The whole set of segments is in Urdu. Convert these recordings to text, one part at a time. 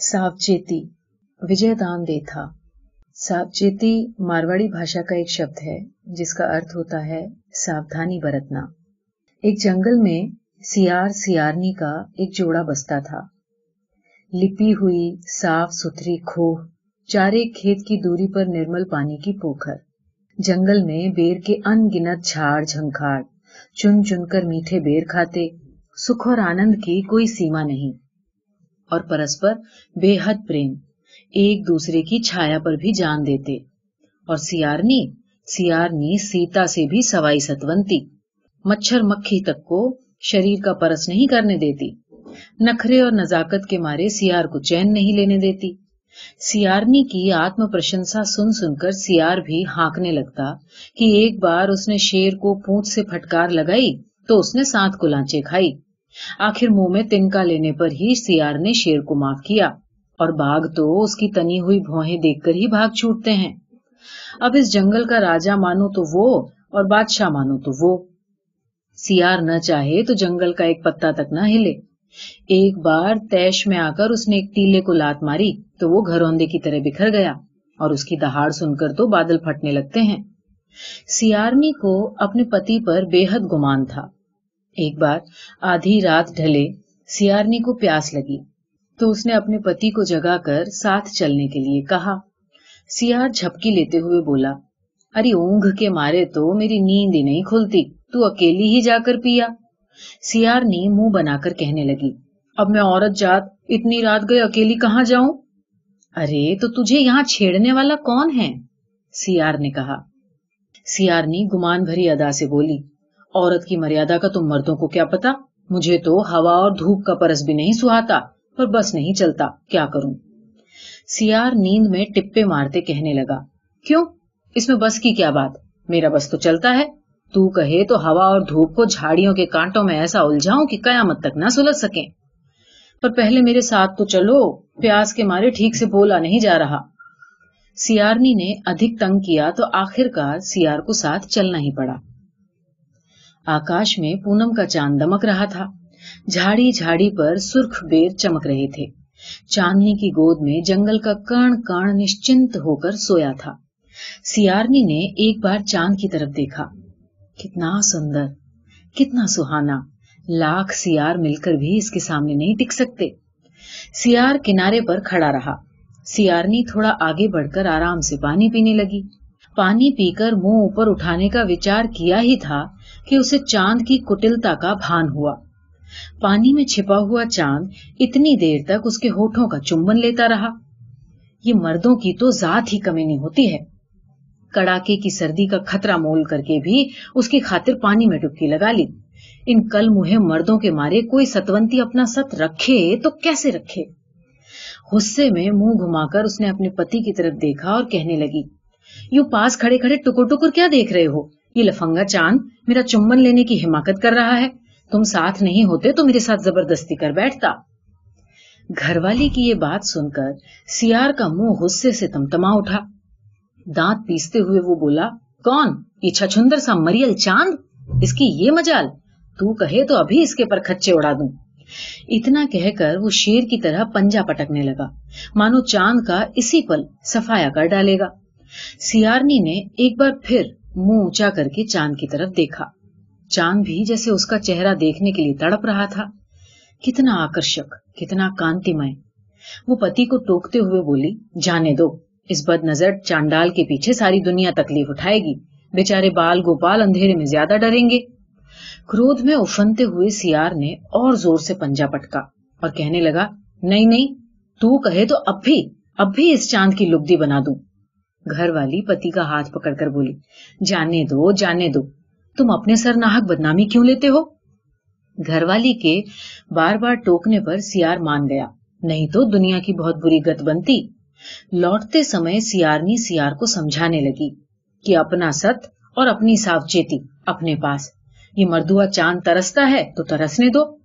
ساوچیتی وجے دام دے تھا ساوچیتی مارواڑی بھاشا کا ایک شبد ہے جس کا ارتھ ہوتا ہے ساودھانی برتنا ایک جنگل میں سیار سیارنی کا ایک جوڑا بستا تھا لپی ہوئی صاف ستھری کھوہ چارے کھیت کی دوری پر نرمل پانی کی پوکھر جنگل میں بیر کے ان گنت جھاڑ جھنکھاڑ چن چن کر میٹھے بیر کھاتے سکھ اور آنند کی کوئی سیما نہیں اور پرسپر بے حد پریم، ایک دوسرے کی چھایا پر بھی جان دیتے۔ اور سیارنی سیارنی سیتا سے بھی سوائی ستونتی۔ مچھر مکھی تک کو شریر کا پرس نہیں کرنے دیتی۔ نخرے اور نزاکت کے مارے سیار کو چین نہیں لینے دیتی۔ سیارنی کی آتم پرشنسا سن سن کر سیار بھی ہانکنے لگتا کہ ایک بار اس نے شیر کو پونچھ سے پھٹکار لگائی تو اس نے سانت کو لانچے کھائی۔ آخر منہ میں تنکا لینے پر ہی سیار نے شیر کو معاف کیا اور باغ تو اس کی تنی ہوئی بھوہیں دیکھ کر ہی بھاگ چھوٹتے ہیں۔ اب اس جنگل کا راجا مانو تو وہ اور بادشاہ مانو تو وہ۔ سیار نہ چاہے تو جنگل کا ایک پتا تک نہ ہلے۔ ایک بار تیش میں آ کر اس نے ایک تیلے کو لات ماری تو وہ گھروندے کی طرح بکھر گیا اور اس کی دہاڑ سن کر تو بادل پھٹنے لگتے ہیں۔ سیارنی کو اپنے پتی پر بے حد گمان تھا۔ ایک بار آدھی رات ڈھلے، سیارنی کو پیاس لگی۔ تو اس نے اپنے پتی کو جگا کر ساتھ چلنے کے لیے کہا۔ سیار جھپکی لیتے ہوئے بولا، ارے اونگ کے مارے تو میری نیند ہی نہیں کھلتی، تو اکیلی ہی جا کر پیا۔ سیار نے منہ بنا کر کہنے لگی، اب میں عورت جات، اتنی رات گئے، اکیلی کہاں جاؤں؟ ارے تو تجھے یہاں چھیڑنے والا کون ہے؟ سیار نے کہا۔ سیارنی گمان بھری ادا سے بولی عورت کی مریادہ کا تم مردوں کو کیا پتا مجھے تو ہوا اور دھوپ کا پرس بھی نہیں سہاتا پر بس نہیں چلتا، کیا کروں؟ سیار نیند میں ٹپے مارتے کہنے لگا، کیوں؟ اس میں بس کی کیا بات؟ میرا بس تو چلتا ہے۔ تو کہے تو ہوا اور دھوپ کو جھاڑیوں کے کانٹوں میں ایسا الجھاؤں کہ قیامت تک نہ سلجھ سکیں۔ پر پہلے میرے ساتھ تو چلو، پیاس کے مارے ٹھیک سے بولا نہیں جا رہا۔ سیارنی نے ادھک تنگ کیا تو آخر کار سیار کو ساتھ چلنا ہی پڑا۔ آکاش میں پونم کا چاند دمک رہا تھا۔ جھاڑی جھاڑی پر سرخ بیر چمک رہے تھے۔ چاندنی کی گود میں جنگل کا کرن کن نشچنت ہو کر سویا تھا۔ سیارنی نے ایک بار چاند کی طرف دیکھا۔ کتنا سندر، کتنا سہانا۔ لاکھ سیار مل کر بھی اس کے سامنے نہیں ٹک سکتے۔ سیار کنارے پر کھڑا رہا۔ سیارنی تھوڑا آگے بڑھ کر آرام سے پانی پینے لگی۔ پانی پی کر منہ اوپر اٹھانے کا وچار کیا ہی تھا کہ اسے چاند کی کٹلتا کا بھان ہوا۔ پانی میں چھپا ہوا چاند اتنی دیر تک اس کے ہوٹھوں کا چمبن لیتا رہا۔ یہ مردوں کی تو ذات ہی کمی نہیں ہوتی ہے۔ کڑاکے کی سردی کا خطرہ مول کر کے بھی اس کی خاطر پانی میں ڈبکی لگا لی۔ ان کل مہے مردوں کے مارے کوئی ستونتی اپنا ست رکھے تو کیسے رکھے؟ غصے میں منہ گھما کر اس نے اپنے پتی کی طرف دیکھا اور کہنے لگی یوں پاس کھڑے کھڑے ٹکر ٹکر کیا دیکھ رہے ہو؟ یہ لفنگا چاند میرا چمبن لینے کی حماقت کر رہا ہے۔ تم ساتھ نہیں ہوتے تو میرے ساتھ زبردستی کر بیٹھتا۔ گھر والی کی یہ بات سن کر سیار کا منہ غصے سے تمتما اٹھا۔ دانت پیستے ہوئے وہ بولا، کون؟ یہ چھچندر سا مریل چاند؟ اس کی یہ مجال؟ تو کہے تو ابھی اس کے پر کچے اڑا دوں۔ اتنا کہہ کر وہ شیر کی طرح پنجا پٹکنے لگا۔ مانو چاند کا اسی پل سفایا کر ڈالے گا۔ سیارنی نے ایک بار پھر منہ اونچا کر کے چاند کی طرف دیکھا۔ چاند بھی جیسے اس کا چہرہ دیکھنے کے لیے تڑپ رہا تھا۔ کتنا آکرشک، کتنا کانتی مائ وہ پتی کو ٹوکتے ہوئے بولی، جانے دو، اس بد نظر چانڈال کے پیچھے ساری دنیا تکلیف اٹھائے گی۔ بیچارے بال گوپال اندھیرے میں زیادہ ڈریں گے۔ کرودھ میں افنتے ہوئے سیار نے اور زور سے پنجا پٹکا اور کہنے لگا، نہیں نہیں، تو کہے تو اب بھی اب بھی اس چاند کی لبدی بنا دوں۔ گھر والی پتی کا ہاتھ پکڑ کر بولی، جانے دو جانے دو، تم اپنے سر ناحک بدنامی کیوں لیتے ہو؟ گھر والی کے بار بار ٹوکنے پر سیار مان گیا، نہیں تو دنیا کی بہت بری گت بنتی۔ لوٹتے سمے سیارنی سیار کو سمجھانے لگی کہ اپنا ست اور اپنی صاف چیتی اپنے پاس۔ یہ مردوا چاند ترستا ہے تو ترسنے دو۔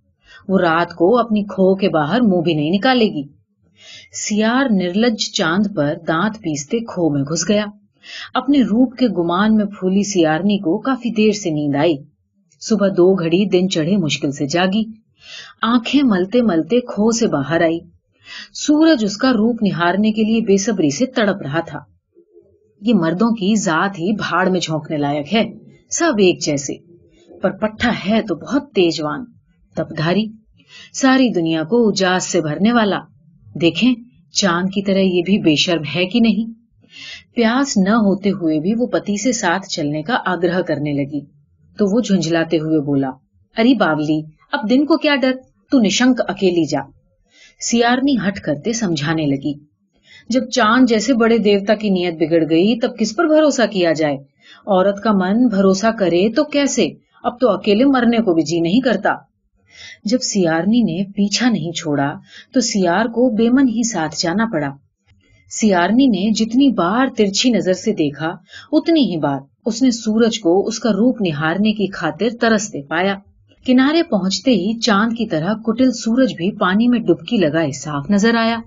وہ رات کو اپنی کھو کے باہر منہ بھی نہیں نکالے گی۔ سیار نرلج چاند پر دانت پیستے کھو میں گھس گیا۔ اپنے روپ کے گمان میں پھولی سیارنی کو کافی دیر سے نیند آئی۔ صبح دو گھڑی دن چڑھے مشکل سے جاگی۔ آنکھیں ملتے ملتے کھو سے باہر آئی۔ سورج اس کا روپ نہارنے کے لیے بے صبری سے تڑپ رہا تھا۔ یہ مردوں کی ذات ہی بھاڑ میں جھونکنے لائق ہے، سب ایک جیسے۔ پر پٹھا ہے تو بہت تیزوان تپدھاری، ساری دنیا کو اجاس سے بھرنے والا۔ دیکھیں، چاند کی طرح یہ بھی بے شرم ہے کہ نہیں؟ پیاس نہ ہوتے ہوئے بھی وہ پتی سے ساتھ چلنے کا آگرہ کرنے لگی۔ تو وہ جھنجھلاتے ہوئے بولا اری باولی، اب دن کو کیا ڈر؟ تو نشنک اکیلی جا۔ سیارنی ہٹ کرتے سمجھانے لگی۔ جب چاند جیسے بڑے دیوتا کی نیت بگڑ گئی، تب کس پر بھروسہ کیا جائے؟ عورت کا من بھروسہ کرے تو کیسے؟ اب تو اکیلے مرنے کو بھی جی نہیں کرتا۔ جب سیارنی نے پیچھا نہیں چھوڑا تو سیار کو بے من ہی ساتھ جانا پڑا۔ سیارنی نے جتنی بار ترچھی نظر سے دیکھا، اتنی ہی بار اس نے سورج کو اس کا روپ نہارنے کی خاطر ترستے پایا۔ کنارے پہنچتے ہی چاند کی طرح کٹل سورج بھی پانی میں ڈبکی لگائے صاف نظر آیا۔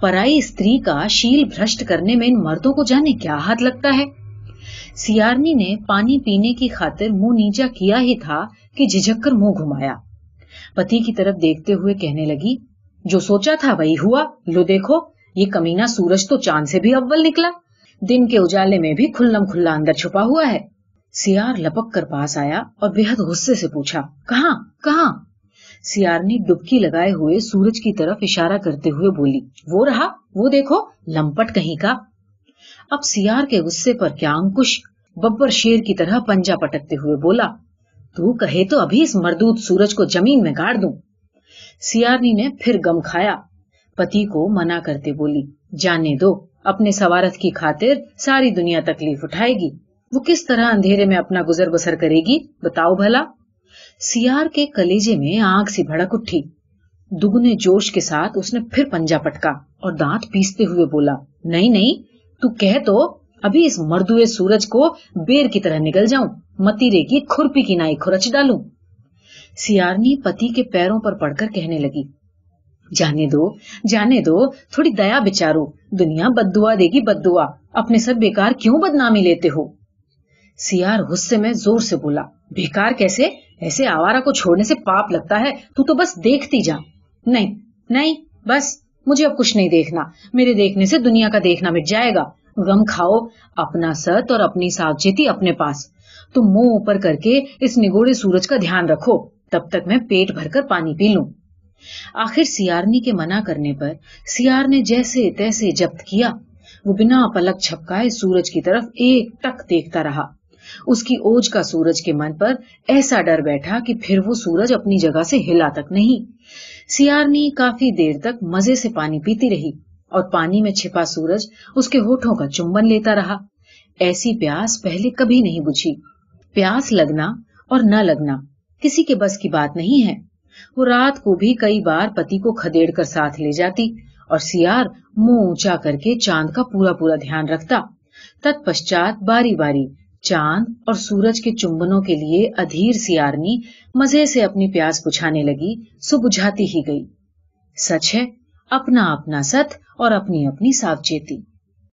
پرائی استری کا شیل بھرشٹ کرنے میں ان مردوں کو جانے کیا ہاتھ لگتا ہے۔ سیارنی نے پانی پینے کی خاطر منہ نیچا کیا ہی تھا کہ جھجک کر منہ گھمایا۔ پتی کی طرف دیکھتے ہوئے کہنے لگی، جو سوچا تھا وہی ہوا، لو دیکھو، یہ کمینا سورج تو چاند سے بھی اول نکلا۔ دن کے اجالے میں بھی کھلم کھلا اندر چھپا ہوا ہے۔ سیار لپک کر پاس آیا اور بےحد غصے سے پوچھا، کہاں کہاں؟ سیار نے ڈبکی لگائے ہوئے سورج کی طرف اشارہ کرتے ہوئے بولی، وہ رہا، وہ دیکھو، لمپٹ کہیں کا۔ اب سیار کے غصے پر کیا انکش، ببر شیر کی طرح پنجا پٹکتے ہوئے بولا تو کہے تو ابھی اس مردود سورج کو زمین میں گاڑ دوں۔ سیارنی نے پھر گم کھایا۔ پتی کو منع کرتے بولی، جانے دو، اپنے سوارت کی خاطر ساری دنیا تکلیف اٹھائے گی۔ وہ کس طرح اندھیرے میں اپنا گزر بسر کرے گی؟ بتاؤ بھلا۔ سیار کے کلیجے میں آنکھ سی بھڑک اٹھی۔ دگنے جوش کے ساتھ اس نے پھر پنجا پٹکا اور دانت پیستے ہوئے بولا، نہیں نہیں، تو کہہ تو۔ ابھی اس مردوے سورج کو بیر کی طرح نکل جاؤں، متیرے کی کھرپی کی نائی کھرچ ڈالوں۔ سیارنی پتی کے پیروں پر پڑ کر کہنے لگی، جانے دو جانے دو، تھوڑی دیا بچارو، دنیا بد دعا دے گی بد دعا اپنے سب بیکار کیوں بدنامی لیتے ہو؟ سیار غصے میں زور سے بولا، بیکار کیسے؟ ایسے آوارا کو چھوڑنے سے پاپ لگتا ہے، تو تو بس دیکھتی جا۔ نہیں نہیں، بس، مجھے اب کچھ نہیں دیکھنا۔ میرے دیکھنے سے دنیا کا دیکھنا مٹ جائے گا۔ غم کھاؤ، اپنا ست اور اپنی ساوچیتی اپنے پاس۔ تم منہ اوپر کر کے اس نگوڑے سورج کا دھیان رکھو، تب تک میں پیٹ بھر کر پانی پی لوں۔ آخر سیارنی کے منع کرنے پر سیار نے جیسے تیسے جبت کیا۔ وہ بنا پلک چھپکائے سورج کی طرف ایک ٹک دیکھتا رہا۔ اس کی اوج کا سورج کے من پر ایسا ڈر بیٹھا کہ پھر وہ سورج اپنی جگہ سے ہلا تک نہیں۔ سیارنی کافی دیر تک مزے سے پانی پیتی رہی۔ اور پانی میں چھپا سورج اس کے ہوٹھوں کا چمبن لیتا رہا۔ ایسی پیاس پہلے کبھی نہیں بجھی۔ پیاس لگنا اور نہ لگنا کسی کے بس کی بات نہیں ہے۔ وہ رات کو بھی کئی بار پتی کو کھدیڑ کر ساتھ لے جاتی اور سیار منہ اونچا کر کے چاند کا پورا پورا دھیان رکھتا۔ تت پشچات باری باری چاند اور سورج کے چمبنوں کے لیے ادھیر سیارنی مزے سے اپنی پیاس بچھانے لگی، سو بجھاتی ہی گئی۔ سچ ہے اپنا اپنا ست اور اپنی اپنی ساوچیتی